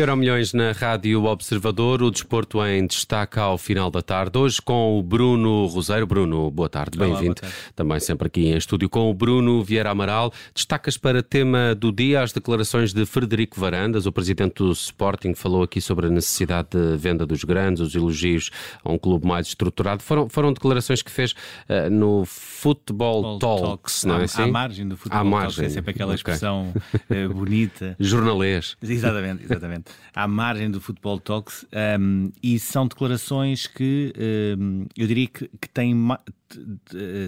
Euro Milhões na Rádio Observador, o desporto em destaque ao final da tarde. Hoje com o Bruno Roseiro. Bruno, boa tarde, bem-vindo. Também sempre aqui em estúdio com o Bruno Vieira Amaral. Destacas para tema do dia as declarações de Frederico Varandas, o presidente do Sporting, falou aqui sobre a necessidade de venda dos grandes, os elogios a um clube mais estruturado. Foram, foram declarações que fez uh, no Football Talks, Talks, não é assim? À margem do Football à margem. Talks, é sempre aquela expressão okay. uh, bonita. Jornalês. Exatamente, exatamente. À margem do Football Talks. Um, e são declarações que um, eu diria que, que têm,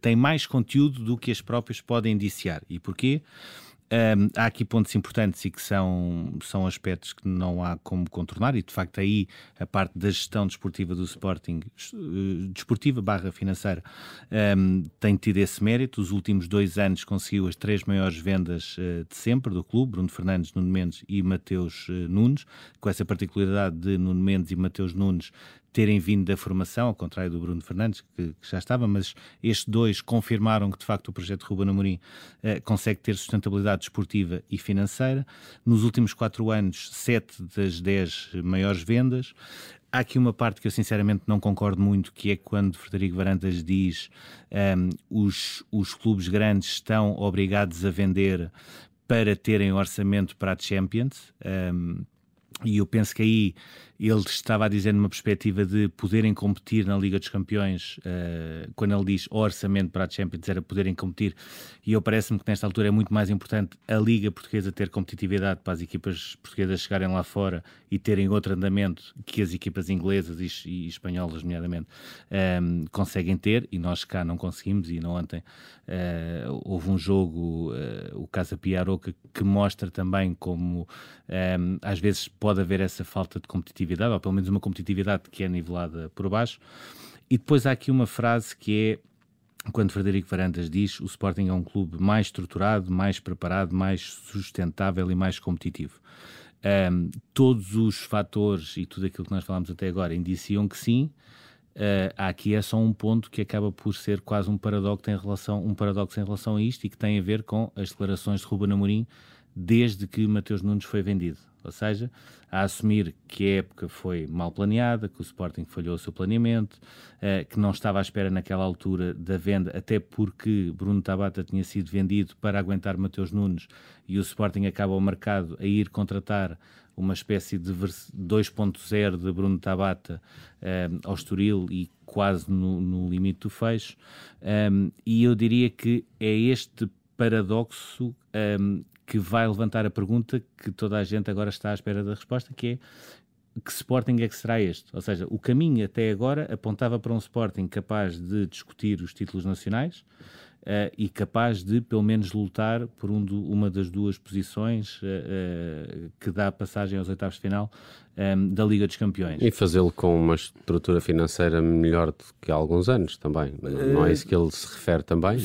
têm mais conteúdo do que as próprias podem indiciar. E porquê? Um, há aqui pontos importantes e que são, são aspectos que não há como contornar, e de facto aí a parte da gestão desportiva do Sporting, uh, desportiva barra financeira, um, tem tido esse mérito. Os últimos dois anos conseguiu as três maiores vendas uh, de sempre do clube: Bruno Fernandes, Nuno Mendes e Mateus uh, Nunes, com essa particularidade de Nuno Mendes e Mateus Nunes terem vindo da formação, ao contrário do Bruno Fernandes, que, que já estava, mas estes dois confirmaram que de facto o projeto Ruben Amorim eh, consegue ter sustentabilidade desportiva e financeira. Nos últimos quatro anos, sete das dez maiores vendas. Há aqui uma parte que eu sinceramente não concordo muito, que é quando Frederico Varandas diz um, ehm, os, os clubes grandes estão obrigados a vender para terem orçamento para a Champions. Um, ehm, e eu penso que aí ele estava a dizer numa perspectiva de poderem competir na Liga dos Campeões, uh, quando ele diz orçamento para a Champions, era poderem competir, e eu parece-me que nesta altura é muito mais importante a Liga Portuguesa ter competitividade para as equipas portuguesas chegarem lá fora e terem outro andamento que as equipas inglesas e, e espanholas, nomeadamente, um, ehm, conseguem ter, e nós cá não conseguimos, e não ontem uh, houve um jogo, uh, o Casa Piaroca, que mostra também como um, ehm, às vezes pode haver essa falta de competitividade ou pelo menos uma competitividade que é nivelada por baixo. E depois há aqui uma frase que é quando Frederico Varandas diz o Sporting é um clube mais estruturado, mais preparado, mais sustentável e mais competitivo. Um, todos os fatores e tudo aquilo que nós falamos até agora indiciam que sim. Uh, aqui é só um ponto que acaba por ser quase um paradoxo em relação, um paradoxo em relação a isto e que tem a ver com as declarações de Ruben Amorim desde que Mateus Nunes foi vendido. Ou seja, a assumir que a época foi mal planeada, que o Sporting falhou o seu planeamento, uh, que não estava à espera naquela altura da venda, até porque Bruno Tabata tinha sido vendido para aguentar Mateus Nunes e o Sporting acaba ao mercado a ir contratar uma espécie de 2.0 de Bruno Tabata uh, ao Estoril e quase no, no limite do fecho. Um, e eu diria que é este paradoxo um, que vai levantar a pergunta que toda a gente agora está à espera da resposta, que é que Sporting é que será este? Ou seja, o caminho até agora apontava para um Sporting capaz de discutir os títulos nacionais, uh, e capaz de, pelo menos, lutar por um do, uma das duas posições uh, uh, que dá passagem aos oitavos de final um, da Liga dos Campeões. E fazê-lo com uma estrutura financeira melhor do que há alguns anos também. Não é isso que ele se refere também?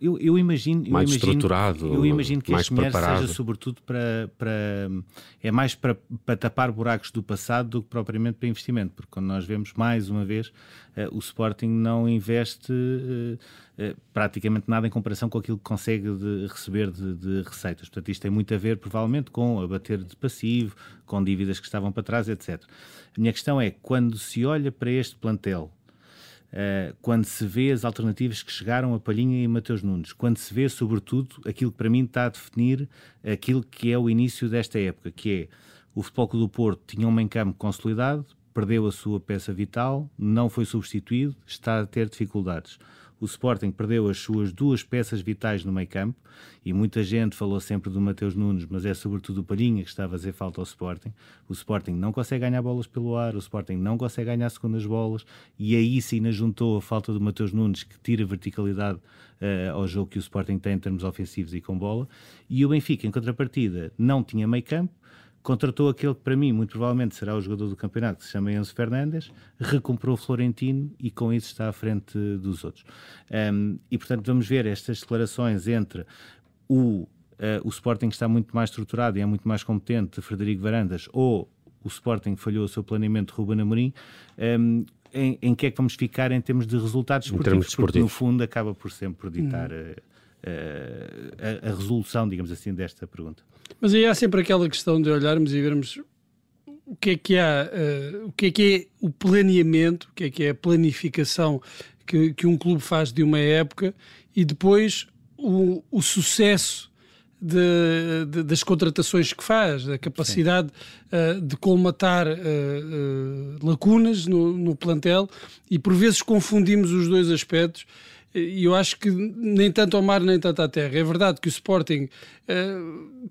Eu, eu imagino. Mais eu imagino, estruturado. Eu imagino que mais este dinheiro seja sobretudo para, para. É mais para, para tapar buracos do passado do que propriamente para investimento, porque quando nós vemos mais uma vez o Sporting não investe praticamente absolutamente nada em comparação com aquilo que consegue de receber de, de, receitas. Portanto, isto tem muito a ver, provavelmente, com abater de passivo, com dívidas que estavam para trás, etc. A minha questão é, quando se olha para este plantel, Uh, quando se vê as alternativas que chegaram a Palhinha e Mateus Nunes, quando se vê, sobretudo, aquilo que para mim está a definir aquilo que é o início desta época, que é o Futebol Clube do Porto tinha um meio campo consolidado, perdeu a sua peça vital, não foi substituído, está a ter dificuldades o Sporting perdeu as suas duas peças vitais no meio campo e muita gente falou sempre do Mateus Nunes, mas é sobretudo o Palhinha que está a fazer falta ao Sporting. O Sporting não consegue ganhar bolas pelo ar, o Sporting não consegue ganhar segundas bolas e aí sim ainda juntou a falta do Mateus Nunes que tira verticalidade uh, ao jogo que o Sporting tem em termos ofensivos e com bola e o Benfica, em contrapartida, não tinha meio campo contratou aquele que para mim muito provavelmente será o jogador do campeonato, que se chama Enzo Fernandes, recomprou o Florentino e com isso está à frente dos outros. Um, e portanto vamos ver estas declarações entre o, uh, o Sporting está muito mais estruturado e é muito mais competente de Frederico Varandas ou o Sporting falhou o seu planeamento de Ruben Amorim, um, em, em, que é que vamos ficar em termos de resultados esportivos, porque no fundo acaba por sempre por ditar... Hum. Uh, a, a, resolução, digamos assim, desta pergunta. Mas aí há sempre aquela questão de olharmos e vermos que é que há, uh, o que é que é o planeamento, o que é que é a planificação que, que um clube faz de uma época e depois o, o sucesso de, de, das contratações que faz, a capacidade uh, de colmatar uh, lacunas no, no, plantel e por vezes confundimos os dois aspectos. E eu acho que nem tanto ao mar nem tanto à terra. É verdade que o Sporting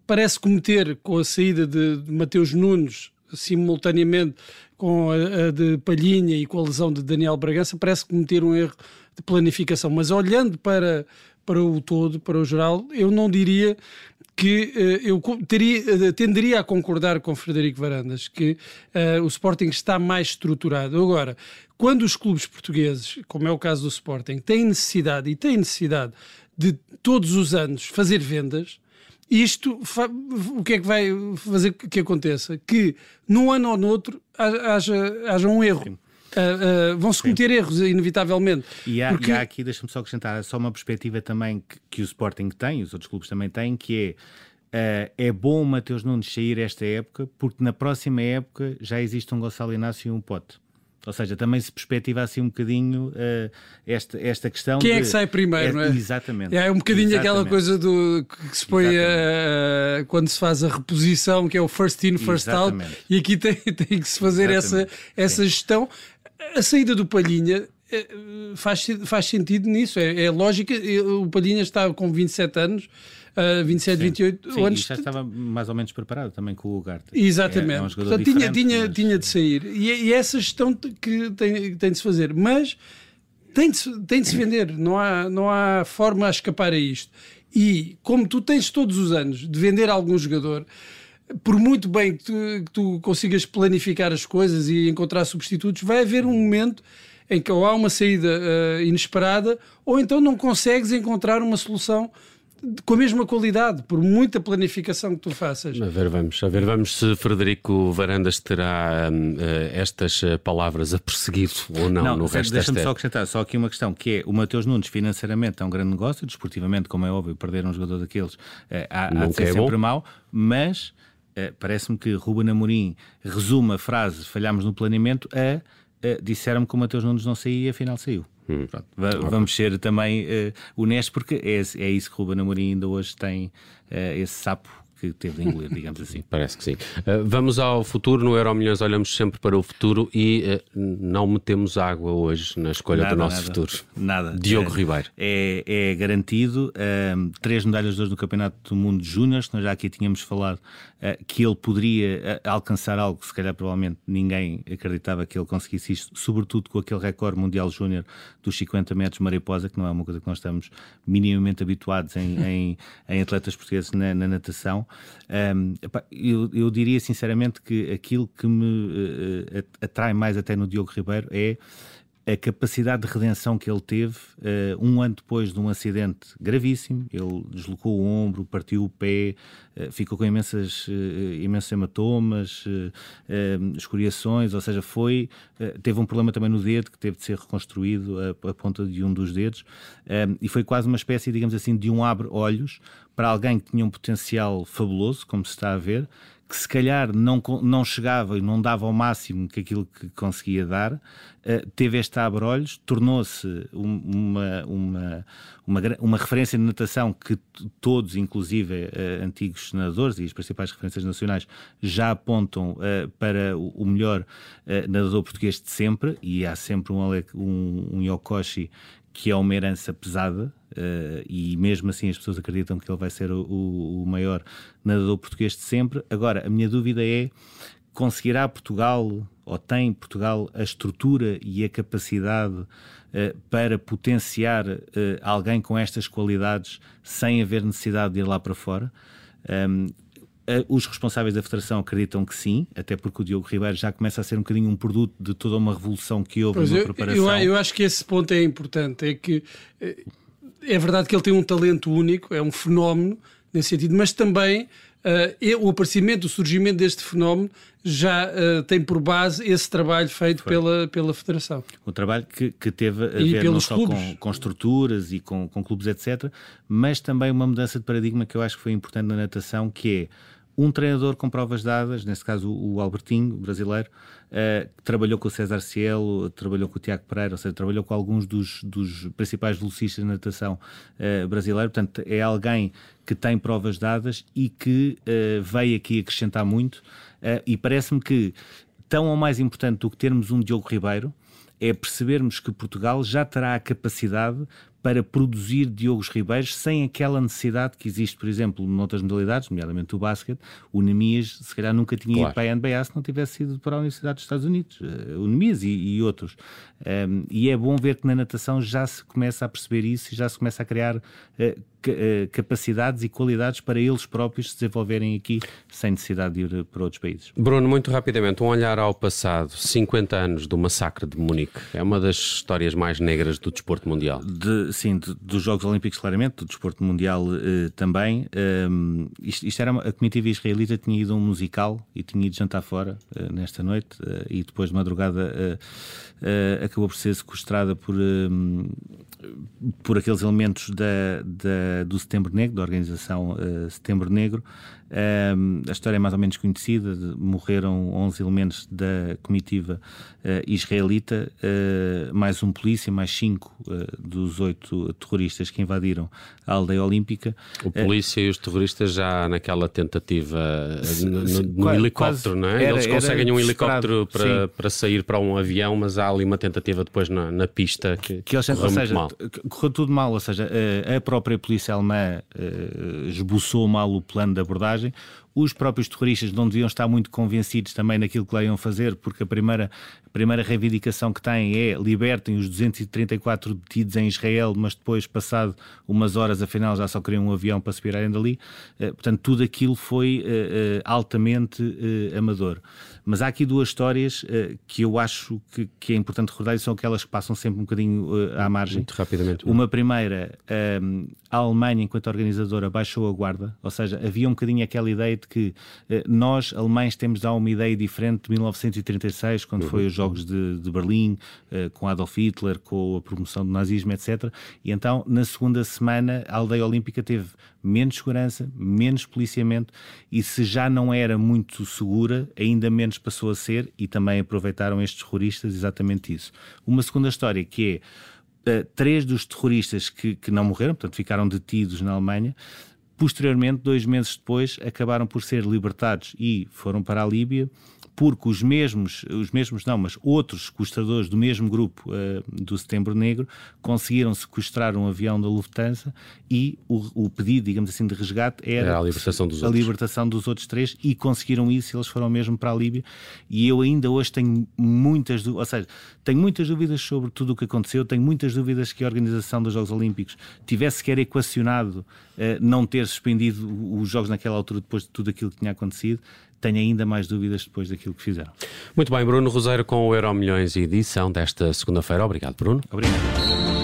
parece cometer com a saída de, de Mateus Nunes simultaneamente com a, a, de Palhinha e com a lesão de Daniel Bragança, parece cometer um erro de planificação. Mas olhando para, para o todo, para o geral, eu não diria que uh, eu teria, uh, tenderia a concordar com Frederico Varandas que uh, o Sporting está mais estruturado. Agora, quando os clubes portugueses, como é o caso do Sporting, têm necessidade e têm necessidade de todos os anos fazer vendas, isto o que é que vai fazer que aconteça? Que num ano ou noutro haja, haja um erro. Sim. Uh, uh, vão-se cometer erros, inevitavelmente. E há, porque... e há aqui, deixa-me só acrescentar, só uma perspectiva também que, que, o Sporting tem, os outros clubes também têm, que é, uh, é bom o Mateus Nunes sair esta época, porque na próxima época já existe um Gonçalo Inácio e um Pote. Ou seja, também se perspectiva assim um bocadinho uh, esta, esta questão. Quem de... é que sai primeiro, é, não é? Exatamente. É um bocadinho exatamente. aquela coisa do que se põe uh, quando se faz a reposição, que é o first in, first exatamente. out, e aqui tem, tem que se fazer essa, essa gestão a saída do Palhinha eh, faz, faz sentido nisso, é, é lógica. O Palhinha está com 27 anos. Uh, 27, Sim. 28 Sim, anos. já estava mais ou menos preparado também com o Ugarte. Exatamente. É, é um Portanto, tinha, tinha, mas... tinha de sair. E, e essa gestão que tem, tem de se fazer. Mas tem de, tem de se vender. Não há, não há forma a escapar a isto. E como tu tens todos os anos de vender algum jogador por muito bem que tu, que tu, consigas planificar as coisas e encontrar substitutos, vai haver um momento em que ou há uma saída uh, inesperada ou então não consegues encontrar uma solução com a mesma qualidade, por muita planificação que tu faças. A ver, vamos, a ver, vamos se Frederico Varandas terá uh, estas eh, palavras a perseguir ou não, não no resto Deixa-me só acrescentar só aqui uma questão, que é o Mateus Nunes financeiramente é um grande negócio, desportivamente, como é óbvio, perder um jogador daqueles uh, há, há de ser é sempre mau, mas parece-me que Ruben Amorim resume a frase falhámos no planeamento a disseram-me que o Mateus Nunes não saía e afinal saiu. Hum. Pronto, vamos ser também uh, honestos porque é, é isso que Ruben Amorim ainda hoje tem uh, esse sapo que teve de engolir, digamos assim. Parece que sim. Uh, vamos ao futuro. No Euro Milhões olhamos sempre para o futuro e uh, não metemos água hoje na escolha nada, do nosso nada, futuro. Nada. Diogo é, Ribeiro. É, é garantido. Uh, três medalhas de ouro no Campeonato do Mundo de Júniores. Nós já aqui tínhamos falado que ele poderia alcançar algo que se calhar provavelmente ninguém acreditava que ele conseguisse isto, sobretudo com aquele recorde mundial júnior dos 50 metros mariposa, que não é uma coisa que nós estamos minimamente habituados em, em, em atletas portugueses na, na natação. Um, eu, eu, diria sinceramente que aquilo que me uh, atrai mais até no Diogo Ribeiro é a capacidade de redenção que ele teve uh, um ano depois de um acidente gravíssimo. Ele deslocou o ombro, partiu o pé, uh, ficou com imensas, uh, imensos hematomas, escoriações, ou seja, foi, teve um problema também no dedo que teve de ser reconstruído a, a ponta de um dos dedos e foi quase uma espécie, digamos assim, de um abre-olhos para alguém que tinha um potencial fabuloso, como se está a ver, que se calhar não, não chegava e não dava ao máximo que aquilo que conseguia dar, uh, teve este abre-olhos, tornou-se uma, uma, uma, uma referência de natação que todos, inclusive uh, antigos nadadores e as principais referências nacionais, já apontam uh, para o melhor nadador português de sempre, e há sempre um, um, um Yokoshi que é uma herança pesada uh, e mesmo assim as pessoas acreditam que ele vai ser o, o, maior nadador português de sempre. Agora, a minha dúvida é: conseguirá Portugal ou tem Portugal a estrutura e a capacidade uh, para potenciar uh, alguém com estas qualidades sem haver necessidade de ir lá para fora? Um, os responsáveis da Federação acreditam que sim, até porque o Diogo Ribeiro já começa a ser um bocadinho um produto de toda uma revolução que houve pois na eu, preparação. Eu, eu, acho que esse ponto é importante, é que eh, é verdade que ele tem um talento único, é um fenómeno nesse sentido, mas também o aparecimento, o surgimento deste fenómeno já uh, tem por base esse trabalho feito pela, pela Federação. O trabalho que, que teve a e ver não só com, com, estruturas e com, com clubes, etc., mas também uma mudança de paradigma que eu acho que foi importante na natação, que é um treinador com provas dadas, nesse caso o Albertinho, brasileiro, uh, que trabalhou com o César Cielo, trabalhou com o Tiago Pereira, ou seja, trabalhou com alguns dos, dos principais velocistas de natação uh, brasileiro. Portanto, é alguém que tem provas dadas e que uh, veio aqui acrescentar muito. Uh, e parece-me que, tão ou mais importante do que termos um Diogo Ribeiro, é percebermos que Portugal já terá a capacidade para produzir Diogos Ribeiros sem aquela necessidade que existe, por exemplo, noutras modalidades, nomeadamente o basquete. O Nemias, se calhar, nunca tinha claro. ido para a NBA se não tivesse ido para a Universidade dos Estados Unidos. Uh, o Nemias e, e outros. Um, e é bom ver que na natação já se começa a perceber isso e já se começa a criar uh, eh, capacidades e qualidades para eles próprios se desenvolverem aqui sem necessidade de ir para outros países. Bruno, muito rapidamente, um olhar ao passado, 50 anos do massacre de Munique, é uma das histórias mais negras do desporto mundial. De, sim, dos Jogos Olímpicos, claramente, do desporto mundial eh, também. Um, isto, isto, era uma, a comitiva israelita tinha ido a um musical e tinha ido jantar fora eh, nesta noite e depois de madrugada acabou por ser sequestrada por por aqueles elementos da, da, do Setembro Negro, da organização uh, Setembro Negro, a história é mais ou menos conhecida. Morreram 11 elementos da comitiva uh, israelita, uh, mais um polícia, mais cinco uh, dos oito terroristas que invadiram a aldeia olímpica. O polícia e os terroristas já naquela tentativa no, no, no helicóptero, não é? Era, Eles conseguem um helicóptero para, para sair para um avião, mas há ali uma tentativa depois na, na pista que, que correu ou seja, mal. Correu tudo mal, ou seja, a própria polícia alemã esboçou mal o plano de abordagem viagem os próprios terroristas não deviam estar muito convencidos também naquilo que lá iam fazer, porque a primeira, a primeira reivindicação que têm é libertem os 234 detidos em Israel, mas depois, passado umas horas, afinal já só queriam um avião para se virarem dali. Eh, portanto, tudo aquilo foi uh, uh, altamente amador. Mas há aqui duas histórias que eu acho que, que, é importante recordar e são aquelas que passam sempre um bocadinho à margem. Muito rapidamente. Uma primeira, a Alemanha, enquanto organizadora, baixou a guarda, ou seja, havia um bocadinho aquela ideia de que nós, alemães, temos já uma ideia diferente de 1936, quando uhum. foi os Jogos de, de Berlim, com Adolf Hitler, com a promoção do nazismo, etc. E então, na segunda semana, a aldeia olímpica teve menos segurança, menos policiamento e se já não era muito segura, ainda menos passou a ser e também aproveitaram estes terroristas exatamente isso. Uma segunda história que é uh, três dos terroristas que, que não morreram, portanto ficaram detidos na Alemanha, posteriormente, dois meses depois, acabaram por ser libertados e foram para a Líbia porque os mesmos, os mesmos não, mas outros sequestradores do mesmo grupo uh, do Setembro Negro conseguiram sequestrar um avião da Lufthansa e o, o pedido, digamos assim, de resgate era, era a libertação dos a outros. libertação dos outros três e conseguiram isso, eles foram mesmo para a Líbia e eu ainda hoje tenho muitas dúvidas, ou seja, tenho muitas dúvidas sobre tudo o que aconteceu, tenho muitas dúvidas que a organização dos Jogos Olímpicos tivesse sequer equacionado uh, não ter suspendido os Jogos naquela altura depois de tudo aquilo que tinha acontecido tenho ainda mais dúvidas depois daquilo que fizeram. Muito bem, Bruno Roseiro com o Euro Milhões e edição desta segunda-feira. Obrigado, Bruno. Obrigado.